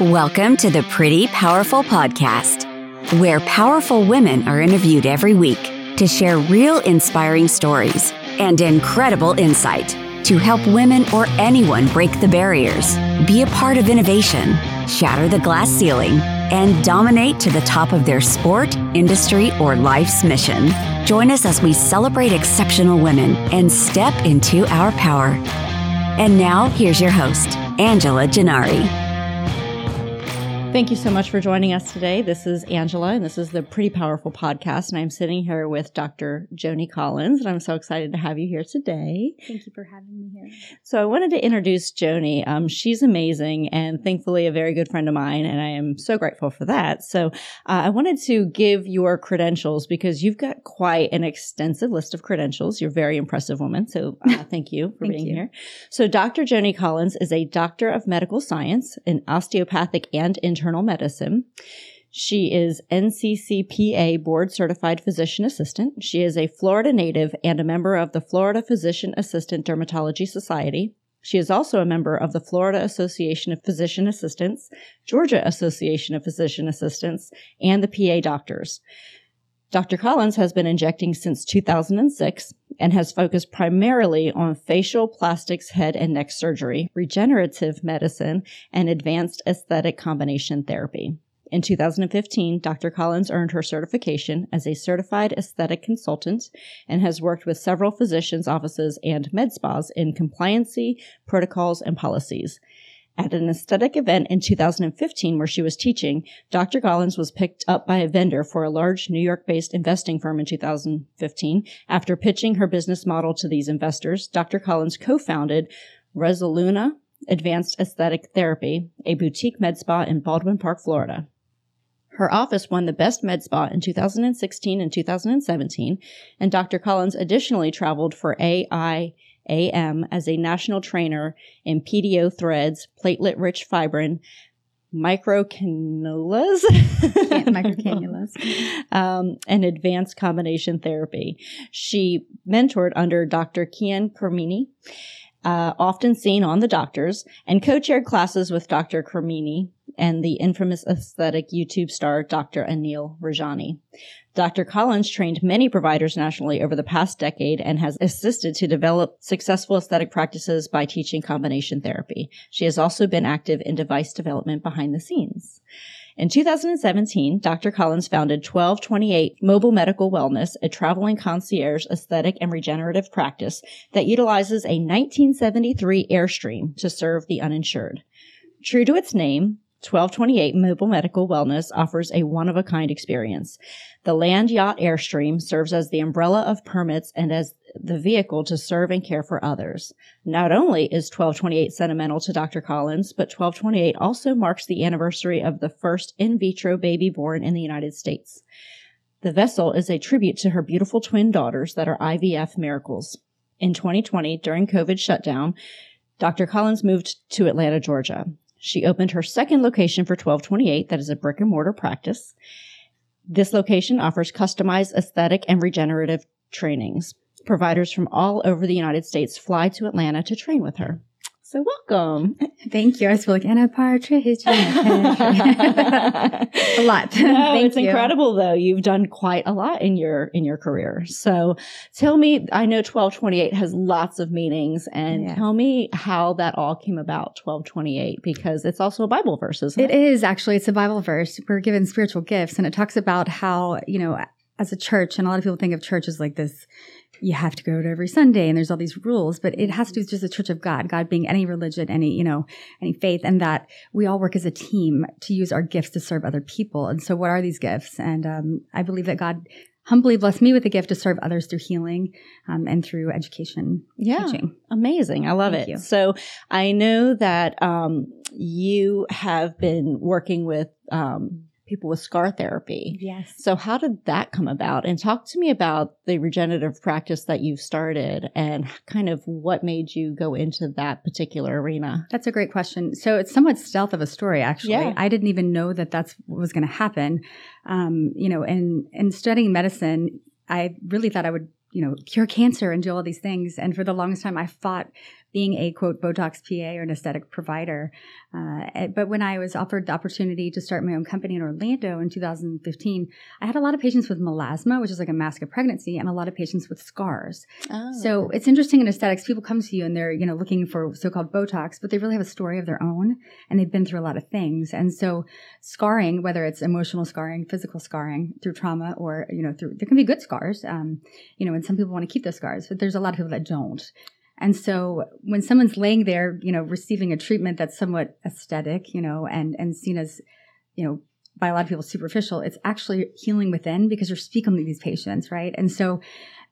Welcome to the Pretty Powerful Podcast, where powerful women are interviewed every week to share real inspiring stories and incredible insight to help women or anyone break the barriers, be a part of innovation, shatter the glass ceiling, and dominate to the top of their sport, industry, or life's mission. Join us as we celebrate exceptional women and step into our power. And now, here's your host, Angela Gennari. Thank you so much for joining us today. This is Angela, and this is the Pretty Powerful Podcast. And I'm sitting here with Dr. Joni Collins, and I'm so excited to have you here today. Thank you for having me here. So, I wanted to introduce Joni. Um, she's amazing and thankfully a very good friend of mine, and I am so grateful for that. So, uh, I wanted to give your credentials because you've got quite an extensive list of credentials. You're a very impressive woman. So, uh, thank you for thank being you. here. So, Dr. Joni Collins is a doctor of medical science in osteopathic and internal medicine. She is NCCPA board certified physician assistant. She is a Florida native and a member of the Florida Physician Assistant Dermatology Society. She is also a member of the Florida Association of Physician Assistants, Georgia Association of Physician Assistants, and the PA Doctors. Dr. Collins has been injecting since 2006 and has focused primarily on facial plastics, head and neck surgery, regenerative medicine, and advanced aesthetic combination therapy. In 2015, Dr. Collins earned her certification as a certified aesthetic consultant and has worked with several physicians' offices and med spas in compliancy, protocols, and policies. At an aesthetic event in 2015 where she was teaching, Dr. Collins was picked up by a vendor for a large New York based investing firm in 2015. After pitching her business model to these investors, Dr. Collins co founded Resoluna Advanced Aesthetic Therapy, a boutique med spa in Baldwin Park, Florida. Her office won the Best Med Spa in 2016 and 2017, and Dr. Collins additionally traveled for AI AM as a national trainer in PDO threads, platelet rich fibrin, microcannulas, Microcannulas. um, and advanced combination therapy. She mentored under Dr. Kian Karimi, uh, often seen on The Doctors, and co-chaired classes with Dr. Karimi and the infamous aesthetic YouTube star Dr. Anil Rajani. Dr. Collins trained many providers nationally over the past decade and has assisted to develop successful aesthetic practices by teaching combination therapy. She has also been active in device development behind the scenes. In 2017, Dr. Collins founded 1228 Mobile Medical Wellness, a traveling concierge aesthetic and regenerative practice that utilizes a 1973 Airstream to serve the uninsured. True to its name, 1228 Mobile Medical Wellness offers a one of a kind experience. The Land Yacht Airstream serves as the umbrella of permits and as the vehicle to serve and care for others. Not only is 1228 sentimental to Dr. Collins, but 1228 also marks the anniversary of the first in vitro baby born in the United States. The vessel is a tribute to her beautiful twin daughters that are IVF miracles. In 2020, during COVID shutdown, Dr. Collins moved to Atlanta, Georgia. She opened her second location for 1228, that is a brick and mortar practice. This location offers customized aesthetic and regenerative trainings. Providers from all over the United States fly to Atlanta to train with her. So welcome. Thank you. I feel like Anna Partridge. a lot. No, it's you. incredible though. You've done quite a lot in your in your career. So tell me, I know 1228 has lots of meanings and tell me how that all came about 1228 because it's also a Bible verse, isn't it? It is actually, it's a Bible verse. We're given spiritual gifts and it talks about how, you know, as a church, and a lot of people think of church as like this, you have to go to every Sunday and there's all these rules, but it has to do with just the church of God, God being any religion, any, you know, any faith, and that we all work as a team to use our gifts to serve other people. And so what are these gifts? And um, I believe that God humbly blessed me with the gift to serve others through healing um, and through education Yeah. teaching. Amazing. I love Thank it. you. So I know that um, you have been working with um, people with scar therapy. Yes. So how did that come about? And talk to me about the regenerative practice that you've started and kind of what made you go into that particular arena. That's a great question. So it's somewhat stealth of a story, actually. Yeah. I didn't even know that that's what was going to happen. Um, you know, and in studying medicine, I really thought I would, you know, cure cancer and do all these things. And for the longest time, I fought being a quote Botox PA or an aesthetic provider. Uh, but when I was offered the opportunity to start my own company in Orlando in 2015, I had a lot of patients with melasma, which is like a mask of pregnancy, and a lot of patients with scars. Oh. So it's interesting in aesthetics, people come to you and they're, you know, looking for so-called Botox, but they really have a story of their own and they've been through a lot of things. And so scarring, whether it's emotional scarring, physical scarring through trauma or, you know, through, there can be good scars, um, you know, and some people want to keep those scars, but there's a lot of people that don't. And so when someone's laying there, you know, receiving a treatment that's somewhat aesthetic, you know, and, and seen as, you know, by a lot of people superficial, it's actually healing within because you're speaking to these patients, right? And so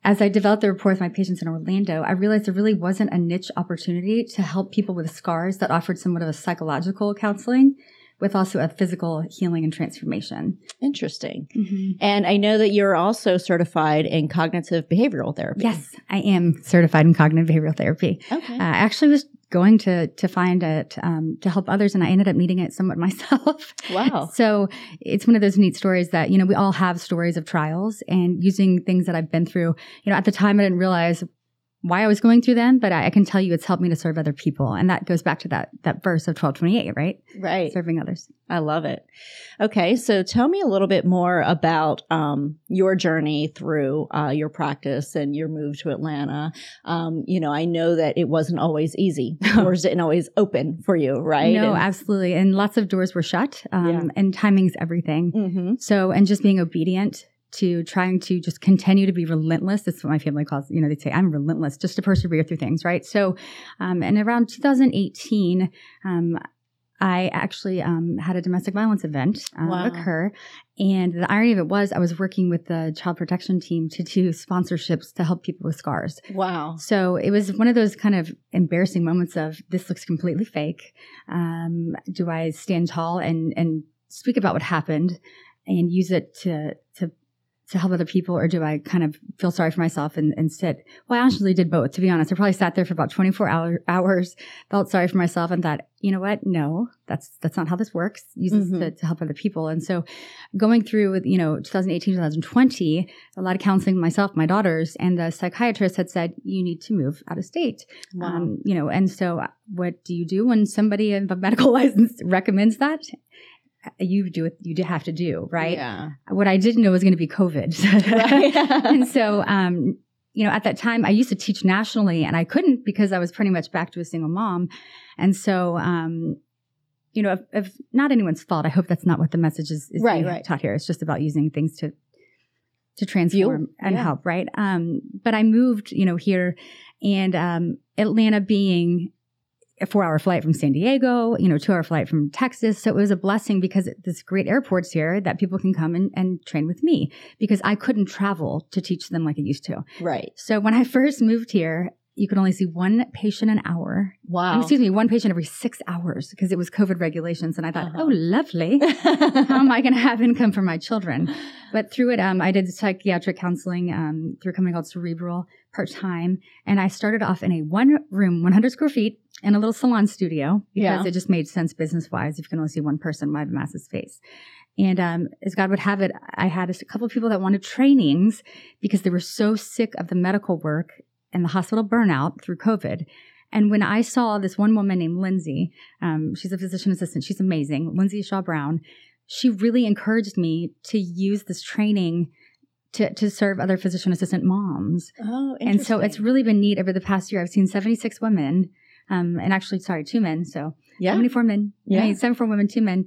as I developed the rapport with my patients in Orlando, I realized there really wasn't a niche opportunity to help people with scars that offered somewhat of a psychological counseling with also a physical healing and transformation. Interesting. Mm-hmm. And I know that you're also certified in cognitive behavioral therapy. Yes, I am certified in cognitive behavioral therapy. Okay. Uh, I actually was going to to find it um, to help others, and I ended up meeting it somewhat myself. Wow! so it's one of those neat stories that you know we all have stories of trials and using things that I've been through. You know, at the time I didn't realize why I was going through them, but I, I, can tell you it's helped me to serve other people. And that goes back to that that verse of 1228, right? Right. Serving others. I love it. Okay. So tell me a little bit more about um, your journey through uh, your practice and your move to Atlanta. Um, you know, I know that it wasn't always easy. Doors didn't always open for you, right? No, and, absolutely. And lots of doors were shut. Um, yeah. And timing's everything. Mm-hmm. So, and just being obedient to trying to just continue to be relentless. That's what my family calls, you know, they'd say, I'm relentless just to persevere through things, right? So, um, and around 2018, um, I actually um, had a domestic violence event uh, wow. occur. And the irony of it was, I was working with the child protection team to do sponsorships to help people with scars. Wow. So it was one of those kind of embarrassing moments of this looks completely fake. Um, do I stand tall and, and speak about what happened and use it to, to to help other people or do I kind of feel sorry for myself and, and sit? Well, I actually did both, to be honest. I probably sat there for about 24 hour, hours, felt sorry for myself and thought, you know what? No, that's, that's not how this works. Use this mm-hmm. to, to, help other people. And so going through, with, you know, 2018, 2020, a lot of counseling myself, my daughters, and the psychiatrist had said, you need to move out of state. Wow. Um, you know, and so what do you do when somebody of a medical license recommends that? You do what you have to do, right? Yeah. What I didn't know was going to be COVID. and so, um, you know, at that time I used to teach nationally and I couldn't because I was pretty much back to a single mom. And so, um, you know, if, if not anyone's fault, I hope that's not what the message is, is right, right. taught here. It's just about using things to, to transform you, and yeah. help, right? Um, but I moved, you know, here and, um, Atlanta being a four hour flight from San Diego, you know, two hour flight from Texas. So it was a blessing because there's great airports here that people can come and, and train with me because I couldn't travel to teach them like I used to. Right. So when I first moved here, you could only see one patient an hour. Wow. Excuse me, one patient every six hours because it was COVID regulations. And I thought, uh-huh. oh, lovely. How am I going to have income for my children? But through it, um, I did psychiatric counseling um, through a company called Cerebral part time. And I started off in a one room, 100 square feet in a little salon studio because yeah. it just made sense business wise. If you can only see one person, why have a massive space? And um, as God would have it, I had a couple of people that wanted trainings because they were so sick of the medical work and the hospital burnout through COVID. And when I saw this one woman named Lindsay, um, she's a physician assistant, she's amazing, Lindsay Shaw Brown, she really encouraged me to use this training to, to serve other physician assistant moms. Oh, And so it's really been neat over the past year. I've seen 76 women, um, and actually, sorry, two men. So yeah. 74 men, yeah. 74 women, two men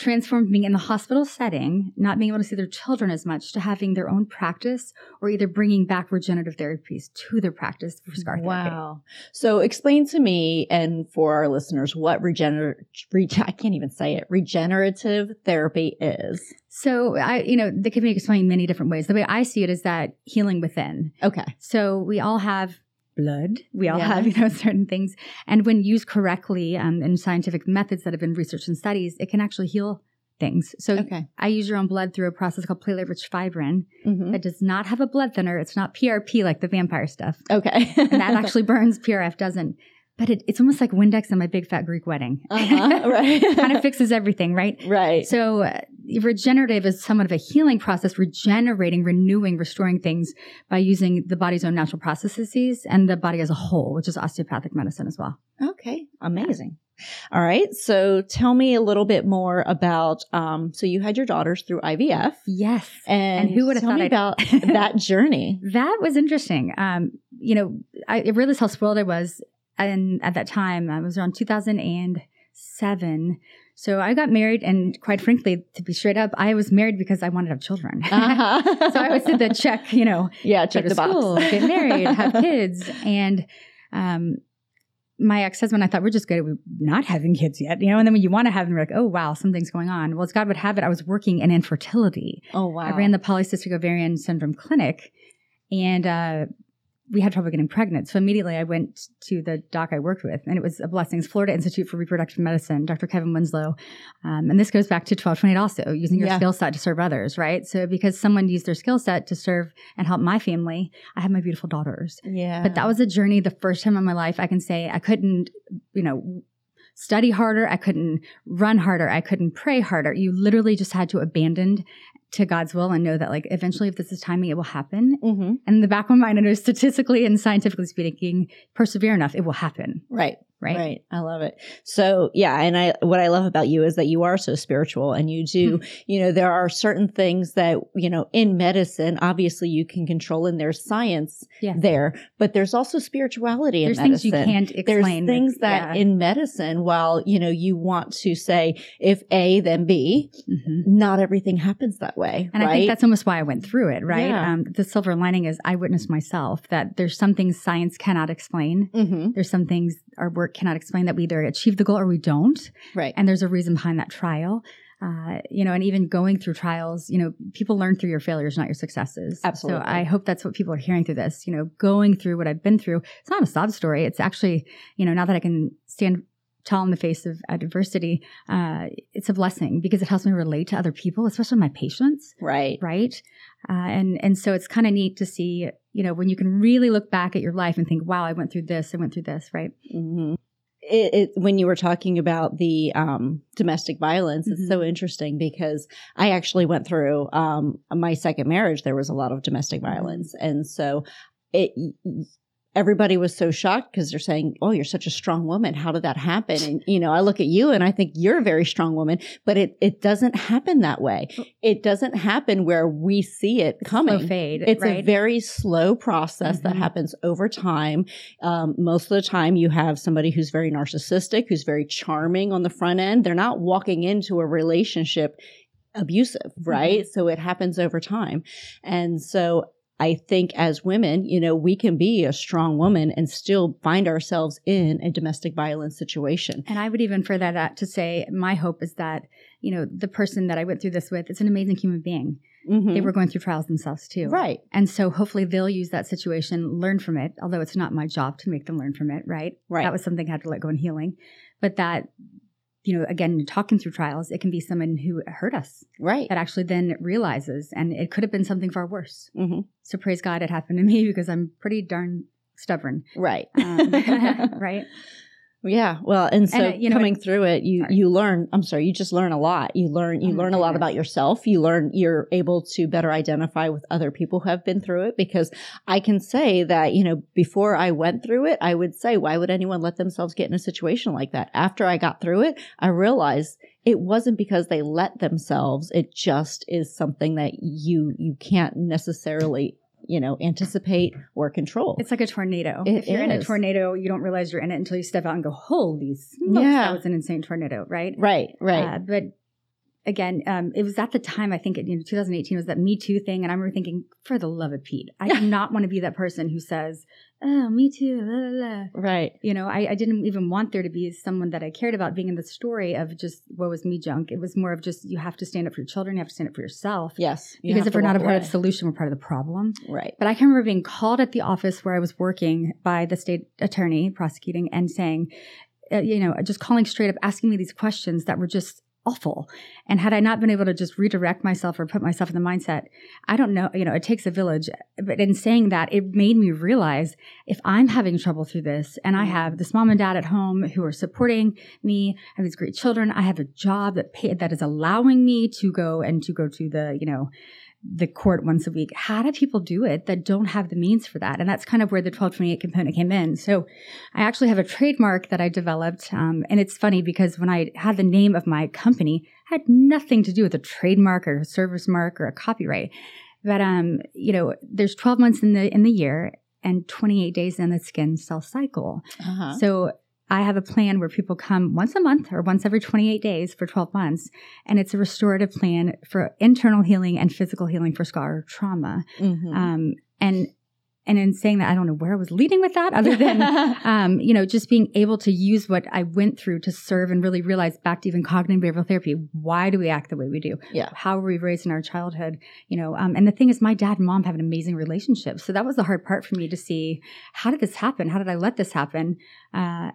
transformed being in the hospital setting, not being able to see their children as much, to having their own practice or either bringing back regenerative therapies to their practice for scar therapy. Wow. So explain to me and for our listeners what regenerative, I can't even say it, regenerative therapy is. So I, you know, they can be explained many different ways. The way I see it is that healing within. Okay. So we all have blood. We all have, you know, certain things. And when used correctly um, in scientific methods that have been researched and studies, it can actually heal things. So okay. I use your own blood through a process called platelet rich fibrin mm-hmm. that does not have a blood thinner. It's not PRP like the vampire stuff. Okay. and that actually burns. PRF doesn't. But it, it's almost like Windex on my big fat Greek wedding. Uh-huh, right. kind of fixes everything, right? Right. So, uh, regenerative is somewhat of a healing process, regenerating, renewing, restoring things by using the body's own natural processes and the body as a whole, which is osteopathic medicine as well. Okay, amazing. All right, so tell me a little bit more about. Um, so you had your daughters through IVF, Yes. and, And who would have tell thought me about that journey? That was interesting. Um, you know, I it realized how spoiled I was. And at that time, I was around 2007. So I got married, and quite frankly, to be straight up, I was married because I wanted to have children. Uh-huh. so I always did the check, you know, yeah, check the box. get married, have kids, and um, my ex husband, I thought we're just good at not having kids yet, you know. And then when you want to have them, you're like, oh wow, something's going on. Well, as God would have it, I was working in infertility. oh wow! I ran the polycystic ovarian syndrome clinic, and uh, we had trouble getting pregnant. So immediately I went to the doc I worked with, and it was a blessings, Florida Institute for Reproductive Medicine, Dr. Kevin Winslow. Um, and this goes back to 1228 also, using your Yeah. skill set to serve others, right? So because someone used their skill set to serve and help my family, I have my beautiful daughters. yeah, But that was a journey the first time in my life I can say I couldn't, you know, study harder. I couldn't run harder. I couldn't pray harder. You literally just had to abandon to God's will and know that like eventually if this is timing, it will happen. hmm And the back of my mind, I know statistically and scientifically speaking, persevere enough, it will happen. right. Right. Right. I love it. So yeah, and I what I love about you is that you are so spiritual and you do, Hmm. you know, there are certain things that, you know, in medicine, obviously you can control and there's science Yeah. there, but there's also spirituality There's in things you can't explain. there's things that Yeah. in medicine, while, you know, you want to say if A, then B, Mhm. not everything happens that way. And right? I think that's almost why I went through it, right? Yeah. Um, the silver lining is I witnessed myself that there's some things science cannot explain. Mhm. There's some things our work cannot explain that we either achieve the goal or we don't. right. And there's a reason behind that trial. Uh, you know, and even going through trials, you know, people learn through your failures, not your successes. Absolutely. So I hope that's what people are hearing through this. You know, going through what I've been through. It's not a sob story. It's actually, you know, now that I can stand tall in the face of adversity, uh, it's a blessing because it helps me relate to other people, especially my patients right. right? Uh, and and so it's kind of neat to see, you know, when you can really look back at your life and think, "Wow, I went through this. I went through this." Right? hmm It, it, when you were talking about the um, domestic violence, Mhm. it's so interesting because I actually went through um, my second marriage. There was a lot of domestic violence, and so it. Everybody was so shocked because they're saying, "Oh, you're such a strong woman. How did that happen?" And you know, I look at you and I think you're a very strong woman, but it it doesn't happen that way. It doesn't happen where we see it coming. Slow fade. It's right? a very slow process that Mhm. happens over time. Um, most of the time, you have somebody who's very narcissistic, who's very charming on the front end. They're not walking into a relationship abusive, right? So it happens over time. And so I think as women, you know, we can be a strong woman and still find ourselves in a domestic violence situation. and I would even further that to say, my hope is that you know the person that I went through this with is an amazing human being. Mhm. They were going through trials themselves too, right. And so hopefully they'll use that situation, learn from it. Although it's not my job to make them learn from it, right? Right. That was something I had to let go in healing, but that. You know, again, talking through trials, it can be someone who hurt us Right. that actually then realizes, and it could have been something far worse. Mhm. So praise God it happened to me because I'm pretty darn stubborn. Right. Um, right? Yeah, well, and so uh, you know, coming through it, you Sorry. you learn. I'm sorry, you just learn a lot. You learn you Oh learn a lot about yourself. You learn you're able to better identify with other people who have been through it. Because I can say that you know before I went through it, I would say, why would anyone let themselves get in a situation like that? After I got through it, I realized it wasn't because they let themselves. It just is something that you you can't necessarily you know anticipate or control. It's like a tornado. It if you're in a tornado, you don't realize you're in it until you step out and go, holy smokes, Yeah. that was an insane tornado, right? right, right, Uh, but again, um, it was at the time, I think, you know, 2018 was that Me Too thing. And I remember thinking, for the love of Pete, I do not want to be that person who says, oh, Me Too, la, la, la. right. You know, I, I didn't even want there to be someone that I cared about being in the story of just what was me junk. It was more of just you have to stand up for your children, you have to stand up for yourself. Yes, you because if we're not a part of the solution, we're part of the problem. right. But I can remember being called at the office where I was working by the state attorney prosecuting and saying, uh, you know, just calling straight up, asking me these questions that were just awful. And had I not been able to just redirect myself or put myself in the mindset, I don't know, you know, it takes a village. But in saying that, it made me realize if I'm having trouble through this and I mm. have this mom and dad at home who are supporting me, I have these great children, I have a job that pay, that is allowing me to go and to go to the, you know, the court once a week. How do people do it that don't have the means for that? And that's kind of where the 1228 component came in. So I actually have a trademark that I developed. Um, and it's funny because when I had the name of my company, had nothing to do with a trademark or a service mark or a copyright. But, um, you know, there's 12 months in the, in the year and 28 days in the skin cell cycle. Uh-huh. So I have a plan where people come once a month or once every 28 days for 12 months. And it's a restorative plan for internal healing and physical healing for scar trauma. Mm-hmm. Um, and and in saying that, I don't know where I was leading with that, other than um, you know just being able to use what I went through to serve and really realize back to even cognitive behavioral therapy. Why do we act the way we do? Yeah. How were we raised in our childhood? You know, um, and the thing is, my dad and mom have an amazing relationship, so that was the hard part for me to see. How did this happen? How did I let this happen? Uh,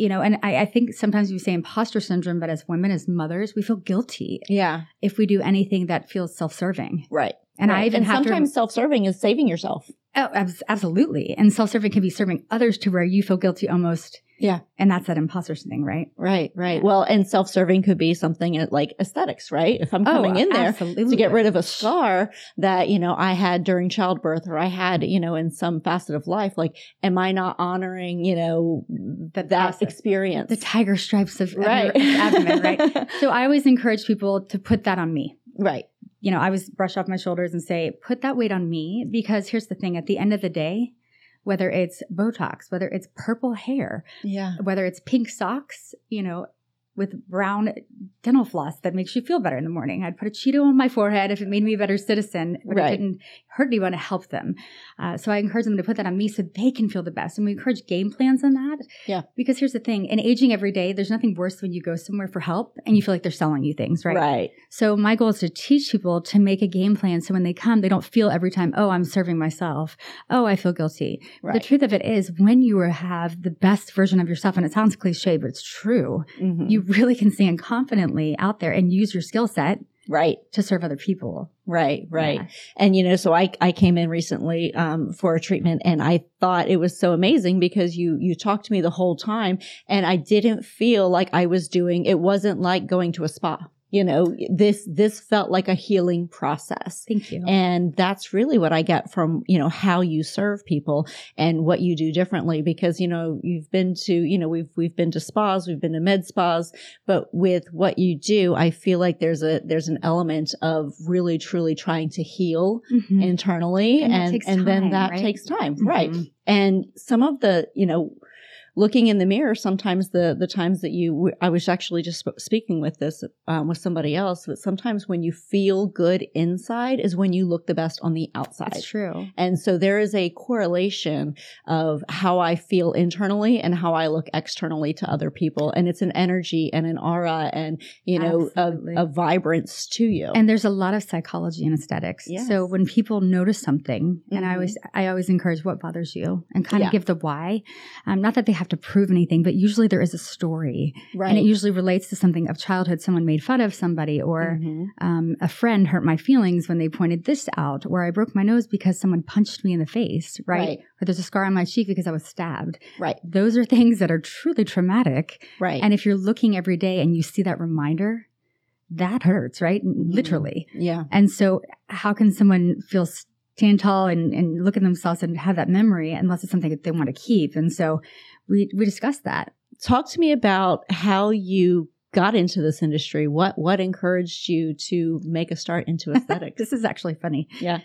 you know, and I, I, think sometimes we say imposter syndrome, but as women, as mothers, we feel guilty. Yeah. If we do anything that feels self serving. Right. And right. I even and have sometimes to, self serving is saving yourself. Oh, absolutely. And self serving can be serving others to where you feel guilty almost yeah. And that's that imposter thing, right? Right, right. Yeah. Well, and self serving could be something uh, like aesthetics, right? If I'm coming oh, in there absolutely. to get rid of a scar that, you know, I had during childbirth or I had, you know, in some facet of life, like, am I not honoring, you know, the, that experience? The tiger stripes of, right. abdomen, right? so I always encourage people to put that on me. Right. You know, I always brush off my shoulders and say, put that weight on me because here's the thing at the end of the day, whether it's Botox, whether it's purple hair, yeah, whether it's pink socks, you know, with brown dental floss that makes you feel better in the morning. I'd put a Cheeto on my forehead if it made me a better citizen, but right. it didn't hurt anyone to help them. Uh, so I encourage them to put that on me so they can feel the best. And we encourage game plans on that. Yeah. Because here's the thing in aging every day, there's nothing worse when you go somewhere for help and you feel like they're selling you things, right? Right. So my goal is to teach people to make a game plan so when they come, they don't feel every time, oh, I'm serving myself. Oh, I feel guilty. Right. The truth of it is, when you have the best version of yourself, and it sounds cliche, but it's true, mm-hmm. you really can stand confidently out there and use your skill set right to serve other people. Right right. Yeah. and you know so i i came in recently um, for a treatment and i thought it was so amazing because you you talked to me the whole time and i didn't feel like i was doing it wasn't like going to a spa you know this this felt like a healing process thank you and that's really what i get from you know how you serve people and what you do differently because you know you've been to you know we've we've been to spas we've been to med spas but with what you do i feel like there's a there's an element of really truly trying to heal mm-hmm. internally and and, and time, then that right? takes time mm-hmm. right and some of the you know looking in the mirror sometimes the the times that you i was actually just speaking with this um, with somebody else that sometimes when you feel good inside is when you look the best on the outside. That's true. And so there is a correlation of how i feel internally and how i look externally to other people. And it's an energy and an aura and you know a, a, vibrance to you. And there's a lot of psychology and aesthetics. Yes. so when people notice something mm-hmm. and i always mm-hmm. i always encourage what bothers you and kind of give the why. Um, not that they have to prove anything, but usually there is a story. Right. And it usually relates to something of childhood. Someone made fun of somebody, or mm-hmm. um, a friend hurt my feelings when they pointed this out, or I broke my nose because someone punched me in the face, right? right? Or there's a scar on my cheek because I was stabbed. Right. Those are things that are truly traumatic. Right. And if you're looking every day and you see that reminder, that hurts, right? Mm-hmm. Literally. Yeah. And so, how can someone feel stand tall and, and look at themselves and have that memory unless it's something that they want to keep. And so we we discussed that. Talk to me about how you got into this industry. What what encouraged you to make a start into aesthetics? this is actually funny. Yeah.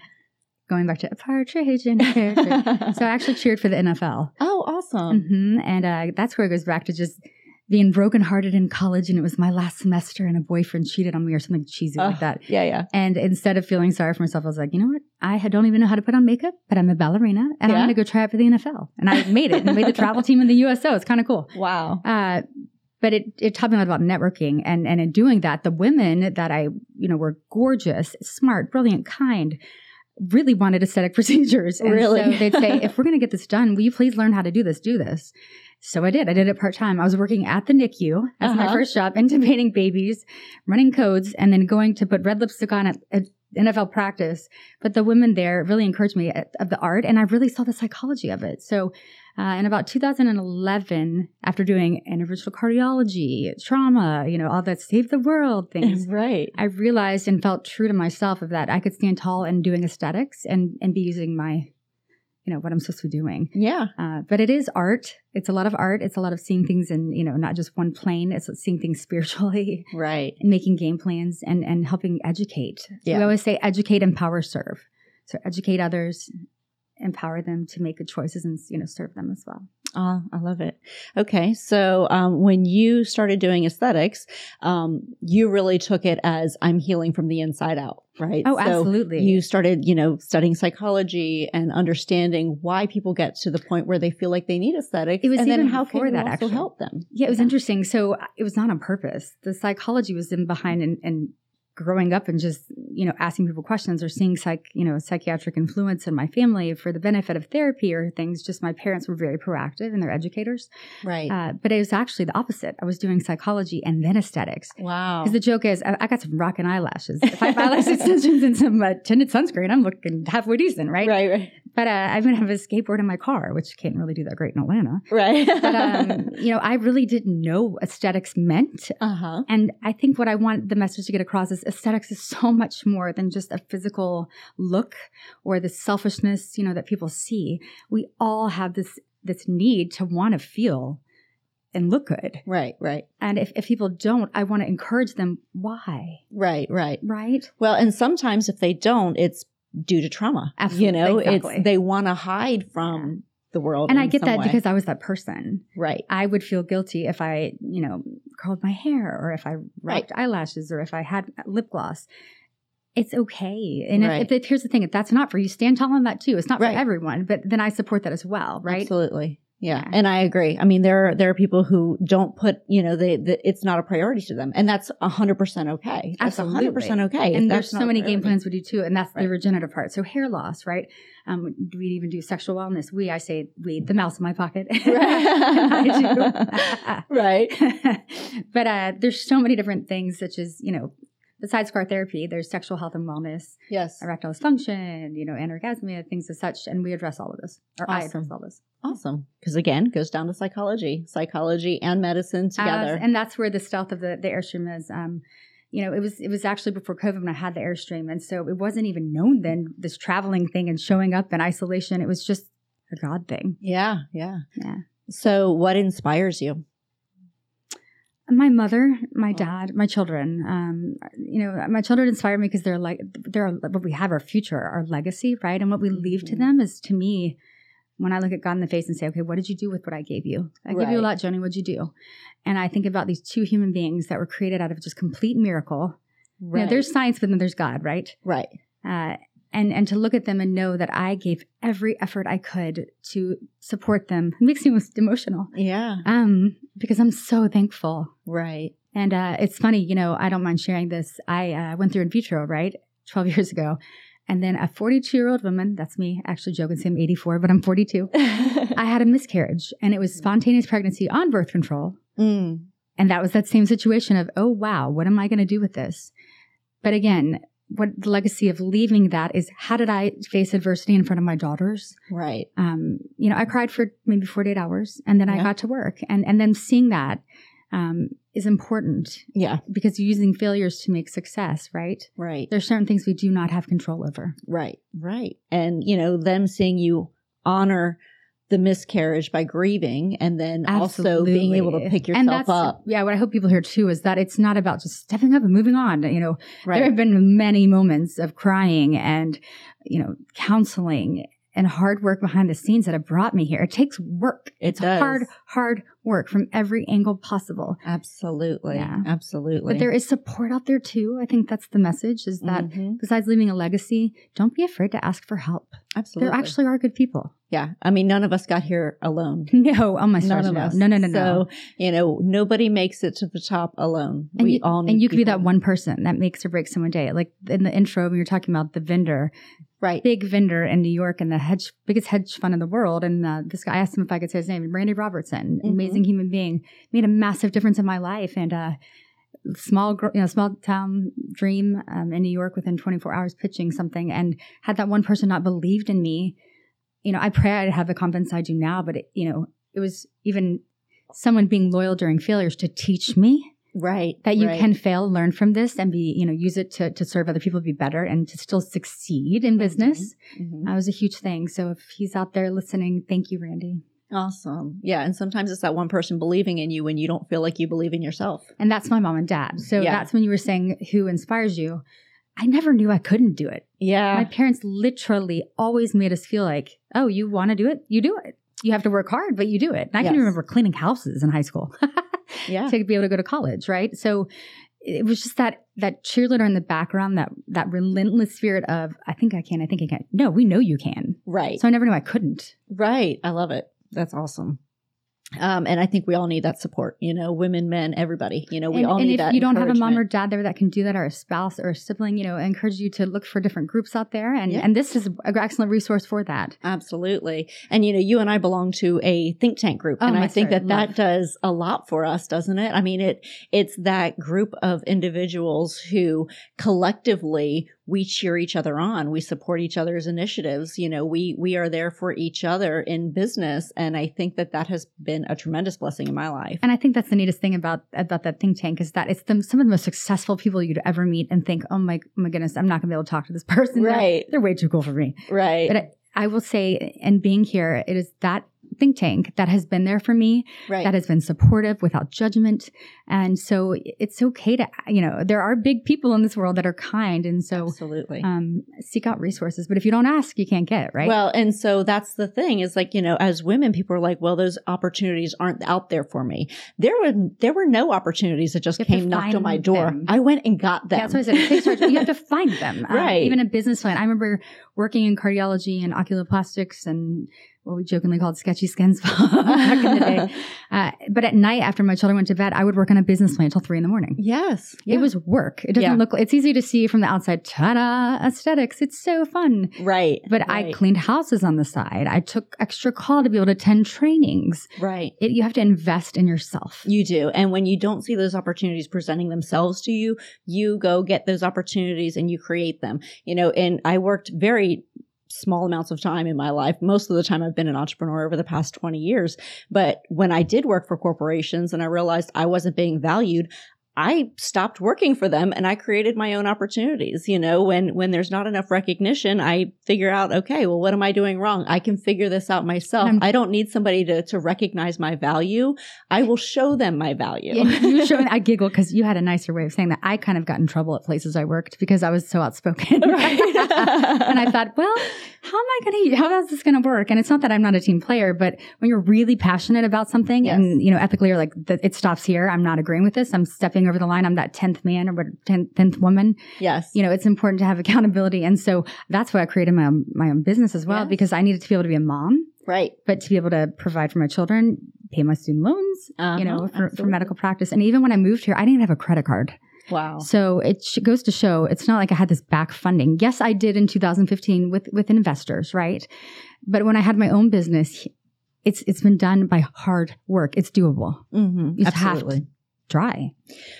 Going back to a partridge in a pear so I actually cheered for the NFL. Oh, awesome! Mm-hmm. And uh, that's where it goes back to just being brokenhearted in college and it was my last semester and a boyfriend cheated on me or something cheesy like that. Yeah, yeah. And instead of feeling sorry for myself, I was like, you know what? I don't even know how to put on makeup, but I'm a ballerina and yeah. I'm going to go try it for the NFL. And I made it and made the travel team in the USO. It's kind of cool. Wow. Uh, but it, it taught me a lot about networking and, and in doing that, the women that I, you know, were gorgeous, smart, brilliant, kind, really wanted aesthetic procedures. And Really? So they'd say, if we're going to get this done, will you please learn how to do this? Do this. So I did. I did it part time. I was working at the NICU as my Uh-huh. first job, intubating babies, running codes, and then going to put red lipstick on at, at NFL practice. But the women there really encouraged me at, of the art, and I really saw the psychology of it. So uh, in about 2011, after doing interventional cardiology, trauma, you know, all that save the world things, right. I realized and felt true to myself of that I could stand tall in doing aesthetics and and be using my, you know, what I'm supposed to be doing. Yeah. Uh, but it is art. It's a lot of art. It's a lot of seeing things in you know not just one plane. It's seeing things spiritually Right. and making game plans and and helping educate. Yeah. We always say educate, empower, serve. So educate others, empower them to make good choices and you know serve them as well. Oh, I love it. Okay. So, um, when you started doing aesthetics, um, you really took it as I'm healing from the inside out, right? Oh, So absolutely. You started, you know, studying psychology and understanding why people get to the point where they feel like they need aesthetics. It was and then even how before can that, also actually. help them? Yeah, it was interesting. So uh, it was not on purpose. The psychology was in behind and, and growing up and just, you know, asking people questions or seeing psych, you know, psychiatric influence in my family for the benefit of therapy or things. Just my parents were very proactive and they're educators. Right. Uh, but it was actually the opposite. I was doing psychology and then aesthetics. wow. Because the joke is, I, I got some rockin' eyelashes. If I have eyelash extensions and some uh, tinted sunscreen, I'm looking halfway decent, right? Right. Right. But uh, I even have a skateboard in my car, which can't really do that great in Atlanta. Right. But um, you know, I really didn't know aesthetics meant. uh huh. And I think what I want the message to get across is aesthetics is so much more than just a physical look or the selfishness, you know, that people see. We all have this this need to want to feel and look good. Right. Right. And if, if people don't, I want to encourage them. Why? Right. Right. Right? Well, and sometimes if they don't, it's due to trauma. Absolutely, You know, exactly. it's they want to hide from the world. And I get that way. because I was that person. right. I would feel guilty if I, you know, curled my hair or if I Right. eyelashes or if I had lip gloss. It's okay. And Right. if, if here's the thing, if that's not for you, stand tall on that too. It's not Right. for everyone, but then I support that as well, right? Absolutely. Yeah. Yeah. And I agree. I mean, there are, there are people who don't put, you know, they, the, it's not a priority to them. And that's a hundred percent okay. That's a hundred percent okay. And there's so many game plans we do too, and that's Right. the regenerative part. So hair loss, right? Um, do we even do sexual wellness? We, I say, we, the mouse in my pocket. Do. right. but uh, there's so many different things, such as you know, besides scar therapy, there's sexual health and wellness, Yes. erectile dysfunction, you know, anorgasmia, things as such, and we address all of this. Or I address all this Awesome. Because again, goes down to psychology, psychology and medicine together. As- and that's where the stealth of the the airstream is. Um, you know, it was it was actually before COVID when I had the airstream, and so it wasn't even known then this traveling thing and showing up in isolation. It was just a God thing. yeah. Yeah. Yeah. So what inspires you? My mother, my Oh. dad, my children. Um, you know, my children inspire me because they're like they're what we have our future, our legacy, right? And what we leave to Mhm. them is to me. When I look at God in the face and say, okay, what did you do with what I gave you? I gave you a lot, Joni. What'd you do? And I think about these two human beings that were created out of just complete miracle. You know, there's science, but then there's God, right? right. Uh, and and to look at them and know that I gave every effort I could to support them it makes me most emotional. Yeah. Um, because I'm so thankful. Right. And uh, it's funny, you know, I don't mind sharing this. I uh, went through in vitro, right, 12 years ago, and then a 42 year old woman. That's me. Actually, joking, say I'm 84, but I'm 42. I had a miscarriage, and it was spontaneous pregnancy on birth control. Mm. And that was that same situation of, oh, wow, what am I going to do with this? But again, what the legacy of leaving that is how did I face adversity in front of my daughters? Right. Um, you know, I cried for maybe 48 hours and then I got to work. And, and then seeing that um, is important Yeah. because you're using failures to make success, right? Right. There's certain things we do not have control over. Right. Right. And, you know, them seeing you honor the miscarriage by grieving and then also being able to Absolutely. pick And yourself that's- up. Yeah, what I hope people hear too is that it's not about just stepping up and moving on. You know, Right. There have been many moments of crying and, you know, counseling and hard work behind the scenes that have brought me here. It takes work. It it's does. hard, hard work from every angle possible. Absolutely. Yeah. Absolutely. But there is support out there too. I think that's the message is that Mhm. besides leaving a legacy, don't be afraid to ask for help. absolutely. There actually are good people. Yeah. I mean, none of us got here alone. No, oh my None of no. us. no, no, no, no. So, you know, nobody makes it to the top alone. and we you, all need and you could be that one person that makes or breaks someone day. Like in the intro, when you're talking about the vendor, Right. big vendor in New York and the hedge biggest hedge fund in the world. And uh, this guy I asked him if I could say his name, Randy Robertson, Mhm. amazing human being, made a massive difference in my life. And uh, small, you know, small town dream um, in New York within 24 hours pitching something, and had that one person not believed in me. You know, I pray I'd have the confidence I do now, but it, you know, it was even someone being loyal during failures to teach me Right. that you right. can fail, learn from this, and be, you know, use it to, to serve other people, be better, and to still succeed in business. Mhm. That was a huge thing. So if he's out there listening, thank you, Randy. Awesome. Yeah. And sometimes it's that one person believing in you when you don't feel like you believe in yourself. And that's my mom and dad. So Yeah. that's when you were saying who inspires you. I never knew I couldn't do it. Yeah. My parents literally always made us feel like, oh, you want to do it? You do it. You have to work hard, but you do it. And I Yes. can remember cleaning houses in high school. yeah. to be able to go to college, right? So it was just that that cheerleader in the background, that that relentless spirit of I think I can, I think I can. No, we know you can. Right. So I never knew I couldn't. Right. I love it. That's awesome. Um, and I think we all need that support, you know, women, men, everybody, you know, we and, all and need if that. you don't have a mom or dad there that can do that, or a spouse or a sibling, you know, I encourage you to look for different groups out there. And Yeah. and this is an excellent resource for that. Absolutely. And, you know, you and I belong to a think tank group. Oh, and I think that that does a lot for us, doesn't it? I mean, it, it's that group of individuals who collectively we cheer each other on. We support each other's initiatives. You know, we, we are there for each other in business. And I think that that has been a tremendous blessing in my life. And I think that's the neatest thing about about that think tank is that it's the, some of the most successful people you'd ever meet and think, oh my, my goodness, I'm not going to be able to talk to this person. They're- Right. they're way too cool for me. Right. But I, I will say, and being here, it is that think tank that has been there for me, right. that has been supportive without judgment. And so it's okay to, you know, there are big people in this world that are kind. And so Absolutely. um, seek out resources. But if you don't ask, you can't get, right? Well, and so that's the thing is like, you know, as women, people are like, well, those opportunities aren't out there for me. There were, there were no opportunities that just You have to came knocked on my door. them. I went and got them. That's what I said. It takes charge. You have to find them. Um, Right. even a business plan. I remember working in cardiology and oculoplastics and what we jokingly called sketchy skins back in the day. Uh, but at night, after my children went to bed, I would work on a business plan until three in the morning. Yes. It was work. It doesn't Yeah. look. It's easy to see from the outside. Ta-da! Aesthetics. It's so fun. right. But I cleaned houses on the side. I took extra call to be able to attend trainings. Right. It, you have to invest in yourself. You do. And when you don't see those opportunities presenting themselves to you, you go get those opportunities and you create them. You know, and I worked very small amounts of time in my life. Most of the time I've been an entrepreneur over the past 20 years. But when I did work for corporations and I realized I wasn't being valued, I stopped working for them and I created my own opportunities. You know, when, when there's not enough recognition, I figure out, okay, well, what am I doing wrong? I can figure this out myself. I'm- I don't need somebody to, to recognize my value. I will show them my value. You showing, I giggle because you had a nicer way of saying that. I kind of got in trouble at places I worked because I was so outspoken. Right. and I thought, well, how am I going to, how is this going to work? And it's not that I'm not a team player, but when you're really passionate about something Yes. and, you know, ethically or like it stops here, I'm not agreeing with this. I'm stepping over the line. I'm that 10th man or 10th, 10th woman. yes. You know, it's important to have accountability. And so that's why I created my own, my own business as well Yes. because I needed to be able to be a mom, right. but to be able to provide for my children, pay my student loans, Uh-huh, you know, for, for medical practice. And even when I moved here, I didn't even have a credit card. Wow. So it sh- goes to show it's not like I had this back funding. Yes, I did in 2015 with with investors, right? But when I had my own business, it's it's been done by hard work. It's doable. Mm-hmm. You just have Absolutely. to try.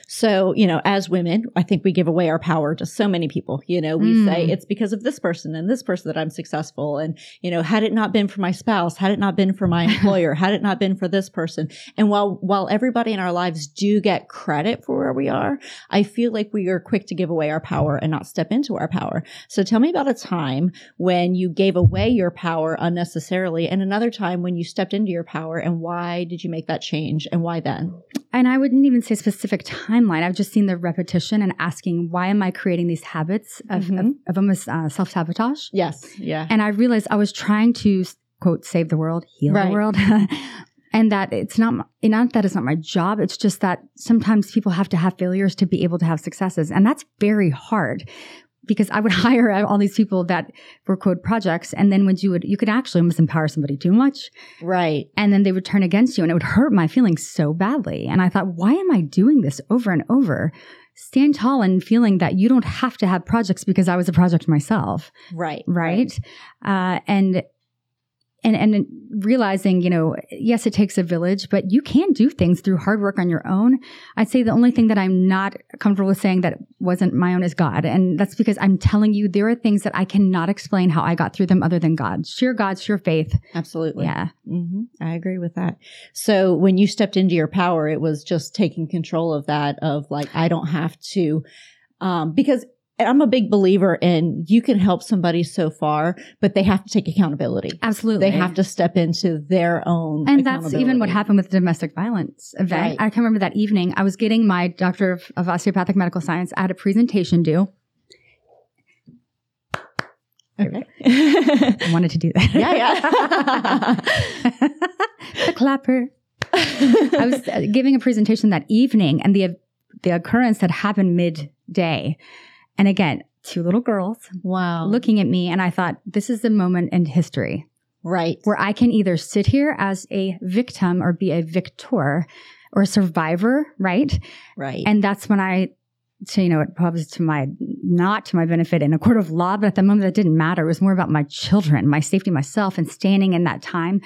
So, you know, as women, I think we give away our power to so many people. You know, we Mm. say it's because of this person and this person that I'm successful. And, you know, had it not been for my spouse, had it not been for my employer, had it not been for this person. And while, while everybody in our lives do get credit for where we are, I feel like we are quick to give away our power and not step into our power. So tell me about a time when you gave away your power unnecessarily and another time when you stepped into your power and why did you make that change and why then? And I wouldn't even say specific timeline. I've just seen the repetition and asking, why am I creating these habits of, of, Mhm. of almost uh, self sabotage? Yes. Yeah. And I realized I was trying to quote save the world, heal Right. the world, and that it's not my- not that it's not my job. It's just that sometimes people have to have failures to be able to have successes, and that's very hard. Because I would hire all these people that were quote projects. And then when you would, you could actually almost empower somebody too much. Right. And then they would turn against you and it would hurt my feelings so badly. And I thought, why am I doing this over and over? Stand tall and feeling that you don't have to have projects because I was a project myself. Right. Right. Uh, and and and realizing, you know, yes, it takes a village, but you can do things through hard work on your own. I'd say the only thing that I'm not comfortable with saying that wasn't my own is God, and that's because I'm telling you there are things that I cannot explain how I got through them other than God. Sheer God, sheer faith. Absolutely. Yeah, hmm I agree with that. So when you stepped into your power, it was just taking control of that. Of like, I don't have to, um, because I'm a big believer in you can help somebody so far, but they have to take accountability. absolutely. They have to step into their own. And that's even what happened with the domestic violence event. Right. I can remember that evening. I was getting my doctor of, of osteopathic medical science. I had a presentation due. Okay. I wanted to do that. yeah, yeah. the clapper. I was uh, giving a presentation that evening, and the the occurrence had happened midday. And again, two little girls wow. looking at me, and I thought, this is the moment in history right. where I can either sit here as a victim or be a victor or a survivor, right? Right. And that's when I, so, you know, it probably to my, not to my benefit in a court of law, but at the moment that didn't matter. It was more about my children, my safety, myself, and standing in that time.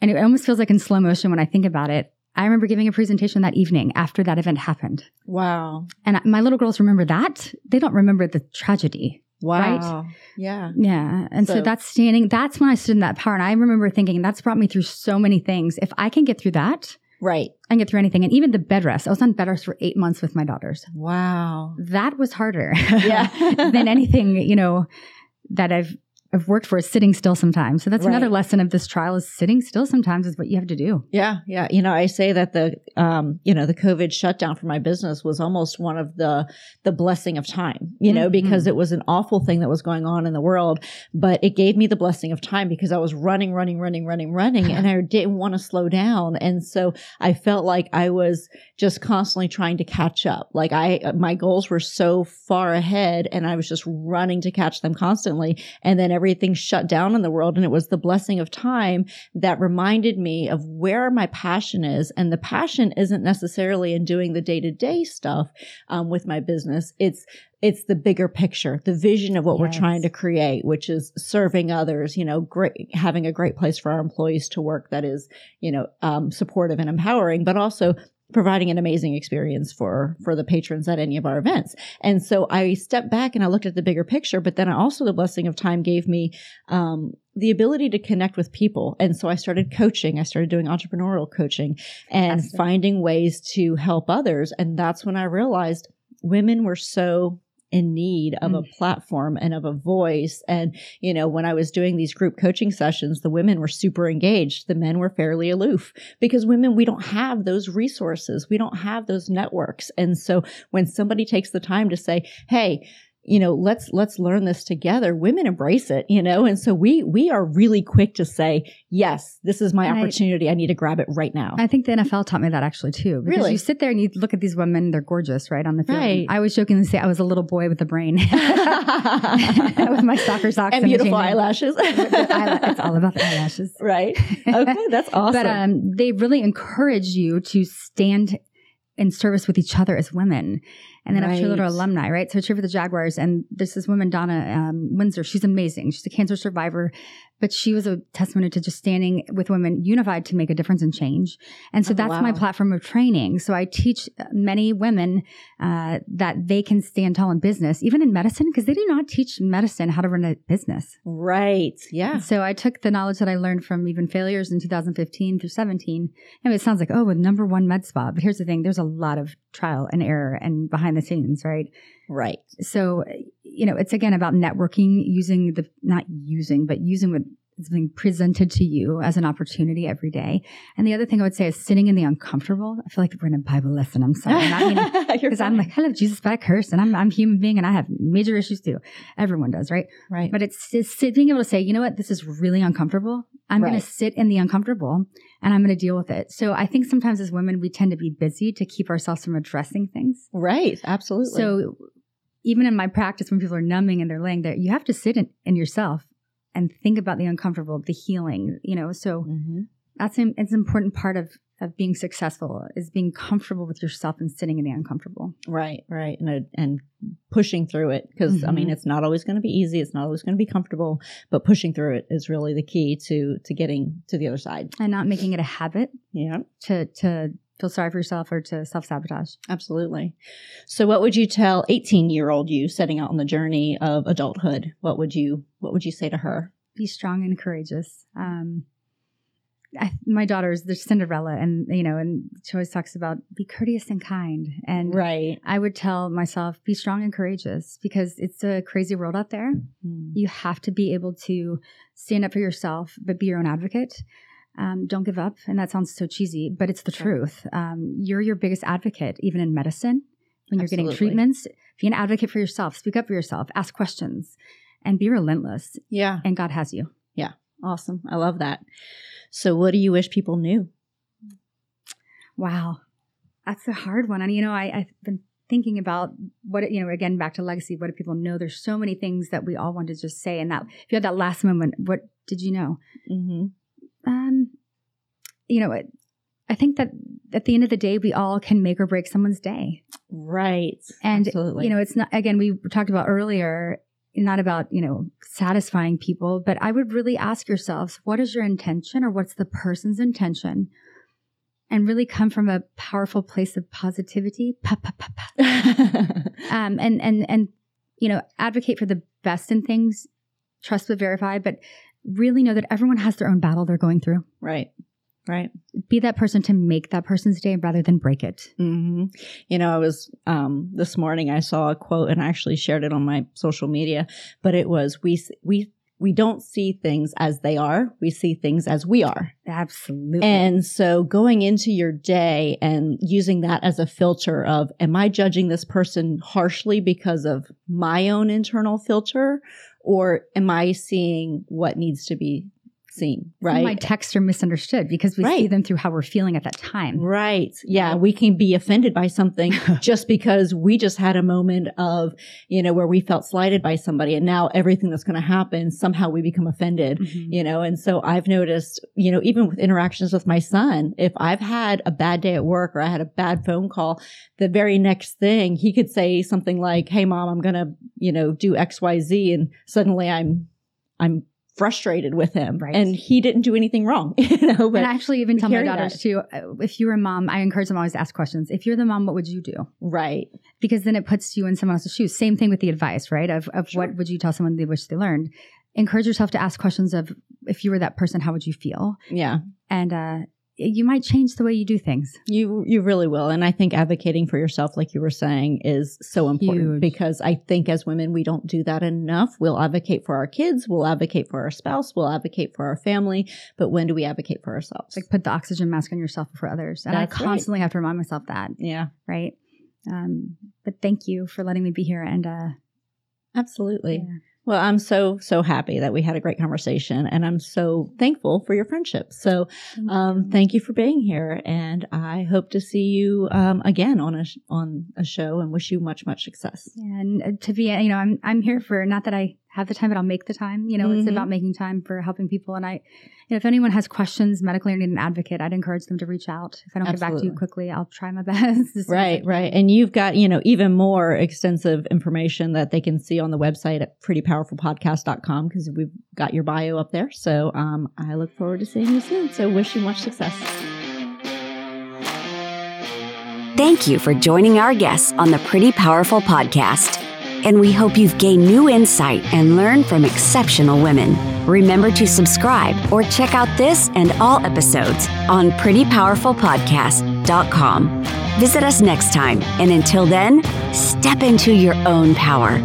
And it almost feels like in slow motion when I think about it. I remember giving a presentation that evening after that event happened. wow. And my little girls remember that. They don't remember the tragedy. Wow. Yeah. Yeah. And so, So- that's standing, that's when I stood in that power. And I remember thinking, that's brought me through so many things. If I can get through that, Right. I can get through anything. And even the bed rest, I was on bed rest for eight months with my daughters. Wow. That was harder Yeah. than anything, you know, that I've I've worked for is sitting still sometimes. So that's Right. another lesson of this trial is sitting still sometimes is what you have to do. Yeah, yeah. You know, I say that the um, you know, the COVID shutdown for my business was almost one of the the blessing of time, you know, Mhm. because it was an awful thing that was going on in the world, but it gave me the blessing of time because I was running, running, running, running, running and I didn't want to slow down. And so I felt like I was just constantly trying to catch up. Like I my goals were so far ahead and I was just running to catch them constantly and then everything shut down in the world and it was the blessing of time that reminded me of where my passion is. And the passion isn't necessarily in doing the day to day stuff um, with my business. It's it's the bigger picture, the vision of what we're trying to create, which is serving others. You know, great having a great place for our employees to work that is, you know, um, supportive and empowering, but also providing an amazing experience for for the patrons at any of our events. And so I stepped back and I looked at the bigger picture, but then I also the blessing of time gave me um, the ability to connect with people. And so I started coaching. I started doing entrepreneurial coaching and finding ways to help others. And that's when I realized women were so in need of a mm. platform and of a voice. And, you know, when I was doing these group coaching sessions, the women were super engaged. The men were fairly aloof because women, we don't have those resources. We don't have those networks. And so when somebody takes the time to say, Hey, you know, let's let's learn this together. Women embrace it, you know, and so we we are really quick to say, yes, this is my And opportunity. I, need to grab it right now. I think the NFL taught me that actually too. Because Really? you sit there and you look at these women, they're gorgeous, right? On the field. Right. I was joking to say I was a little boy with a brain. with my soccer socks and the beautiful eyelashes. it's all about the eyelashes. right. Okay, that's awesome. But um, they really encourage you to stand in service with each other as women. And then I have two little Right. alumni, right? So I cheer for the Jaguars. And this is woman, Donna um, Windsor. She's amazing. She's a cancer survivor, but she was a testimony to just standing with women unified to make a difference and change. And so Oh, that's my platform of training. So I teach many women uh, that they can stand tall in business, even in medicine, because they do not teach medicine how to run a business. right. Yeah. So I took the knowledge that I learned from even failures in 2015 through 17. And it sounds like, oh, with number one med spa. But here's the thing there's a lot of trial and error and behind the scenes, right? Right. So, you know, it's again about networking, using the, not using, but using what is being presented to you as an opportunity every day. And the other thing I would say is sitting in the uncomfortable. I feel like we're in a Bible lesson. I'm sorry. Not meaning, You're because I'm fine. like, I love Jesus, but I curse and I'm, I'm a human being and I have major issues too. Everyone does, right? right. But it's just being able to say, you know what, this is really uncomfortable. I'm going to sit in the uncomfortable and I'm going to deal with it. So I think sometimes as women, we tend to be busy to keep ourselves from addressing things. Right. Absolutely. So even in my practice, when people are numbing and they're laying there, you have to sit in, in yourself and think about the uncomfortable, the healing, you know. So Mm-hmm. that's an, it's an important part of of being successful is being comfortable with yourself and sitting in the uncomfortable. Right, right, and and pushing through it because I mean Mhm. it's not always going to be easy. It's not always going to be comfortable, but pushing through it is really the key to to getting to the other side. And not making it a habit Yeah, to to feel sorry for yourself or to self sabotage. absolutely. So, what would you tell eighteen year old you setting out on the journey of adulthood? What would you What would you say to her? Be strong and courageous. Um, I, my daughter's the Cinderella, and you know, and she always talks about be courteous and kind. And Right. I would tell myself, be strong and courageous because it's a crazy world out there. Mm. You have to be able to stand up for yourself, but be your own advocate. Um, don't give up. And that sounds so cheesy, but it's the Sure. truth. Um, you're your biggest advocate, even in medicine, when you're getting treatments. Be an advocate for yourself, speak up for yourself, ask questions, and be relentless. Yeah. And God has you. Yeah. Awesome. I love that. So, what do you wish people knew? Wow. That's a hard one. And, you know, I, I've been thinking about what, you know, again, back to legacy, what do people know? There's so many things that we all want to just say. And that, if you had that last moment, what did you know? Mm-hmm. Um, you know, I think that at the end of the day, we all can make or break someone's day. Right. And, Absolutely. you know, it's not, again, we talked about earlier, not about, you know, satisfying people, but I would really ask yourselves, what is your intention or what's the person's intention? And really come from a powerful place of positivity. Pa, pa, pa. Um, and, and, and, you know, advocate for the best in things, trust but verify, but really know that everyone has their own battle they're going through. right. Right. Be that person to make that person's day rather than break it. hmm You know, I was um, this morning. I saw a quote, and I actually shared it on my social media. But it was we we we don't see things as they are. We see things as we are. Absolutely. And so, going into your day and using that as a filter of, am I judging this person harshly because of my own internal filter, or am I seeing what needs to be seen? Right. My texts are misunderstood because we see them through how we're feeling at that time. Right. Yeah. We can be offended by something just because we just had a moment of, you know, where we felt slighted by somebody and now everything that's going to happen, somehow we become offended, Mhm. you know? And so I've noticed, you know, even with interactions with my son, if I've had a bad day at work or I had a bad phone call, the very next thing he could say something like, Hey mom, I'm going to, you know, do X, Y, Z. And suddenly I'm, I'm frustrated with him Right. and he didn't do anything wrong, you know, but and I actually even tell my daughters that. too, uh, if you're a mom, I encourage them always to ask questions. If you're the mom, what would you do? right. Because then it puts you in someone else's shoes. Same thing with the advice, right? Of, of Sure. what would you tell someone they wish they learned? Encourage yourself to ask questions of if you were that person, how would you feel? Yeah. And uh, you might change the way you do things. You you really will, and I think advocating for yourself, like you were saying, is so important Huge. because I think as women we don't do that enough. We'll advocate for our kids, we'll advocate for our spouse, we'll advocate for our family, but when do we advocate for ourselves? Like put the oxygen mask on yourself before others. And That's I right. constantly have to remind myself that, yeah, right? Um, but thank you for letting me be here. And uh, absolutely. yeah. Well, I'm so so happy that we had a great conversation, and I'm so thankful for your friendship. So, Thank um, you. thank you for being here, and I hope to see you um, again on a on a show, and wish you much much success. and uh, to be, you know, I'm I'm here for not that I have the time, but I'll make the time. You know, it's Mhm. about making time for helping people. And I, you know, if anyone has questions medically or need an advocate, I'd encourage them to reach out. If I don't get back to you quickly, I'll try my best. as soon as I Right, right. And you've got, you know, even more extensive information that they can see on the website at prettypowerfulpodcast.com because we've got your bio up there. So um, I look forward to seeing you soon. So wish you much success. Thank you for joining our guests on the Pretty Powerful Podcast. And we hope you've gained new insight and learned from exceptional women. Remember to subscribe or check out this and all episodes on prettypowerfulpodcast.com. Visit us next time, and until then, step into your own power